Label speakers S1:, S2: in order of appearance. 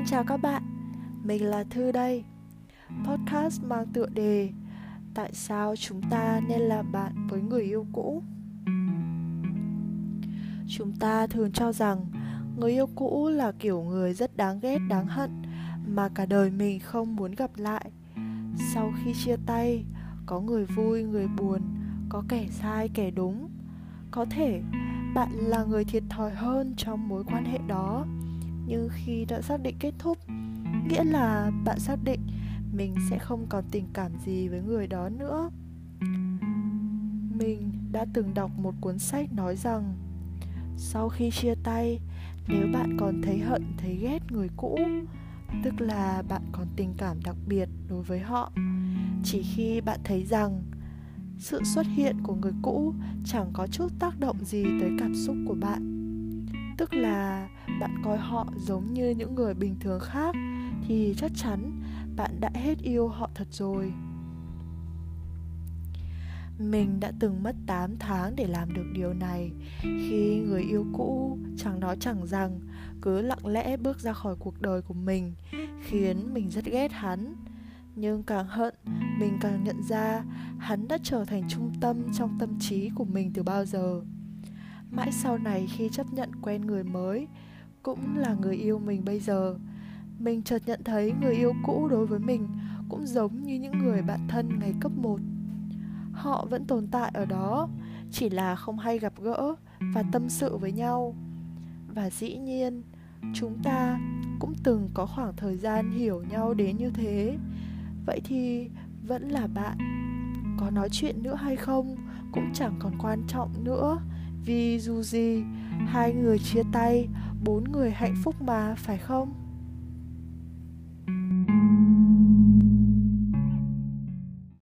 S1: Xin chào các bạn, mình là Thư đây. Podcast mang tựa đề Tại sao chúng ta nên làm bạn với người yêu cũ? Chúng ta thường cho rằng người yêu cũ là kiểu người rất đáng ghét, đáng hận Mà cả đời mình không muốn gặp lại. Sau khi chia tay, có người vui, người buồn Có kẻ sai, kẻ đúng. Có thể bạn là người thiệt thòi hơn trong mối quan hệ đó nhưng khi đã xác định kết thúc, nghĩa là bạn xác định mình sẽ không còn tình cảm gì với người đó nữa. Mình đã từng đọc một cuốn sách nói rằng, sau khi chia tay, nếu bạn còn thấy hận, thấy ghét người cũ, tức là bạn còn tình cảm đặc biệt đối với họ, chỉ khi bạn thấy rằng sự xuất hiện của người cũ chẳng có chút tác động gì tới cảm xúc của bạn tức là bạn coi họ giống như những người bình thường khác thì chắc chắn bạn đã hết yêu họ thật rồi. Mình đã từng mất 8 tháng để làm được điều này. Khi người yêu cũ chẳng nói chẳng rằng Cứ lặng lẽ bước ra khỏi cuộc đời của mình Khiến mình rất ghét hắn. Nhưng càng hận, mình càng nhận ra Hắn đã trở thành trung tâm trong tâm trí của mình từ bao giờ mãi sau này khi chấp nhận quen người mới, cũng là người yêu mình bây giờ. Mình chợt nhận thấy người yêu cũ đối với mình cũng giống như những người bạn thân ngày cấp 1 họ vẫn tồn tại ở đó, chỉ là không hay gặp gỡ và tâm sự với nhau. Và dĩ nhiên, chúng ta cũng từng có khoảng thời gian hiểu nhau đến như thế. Vậy thì vẫn là bạn. Có nói chuyện nữa hay không cũng chẳng còn quan trọng nữa vì dù gì hai người chia tay bốn người hạnh phúc mà phải không?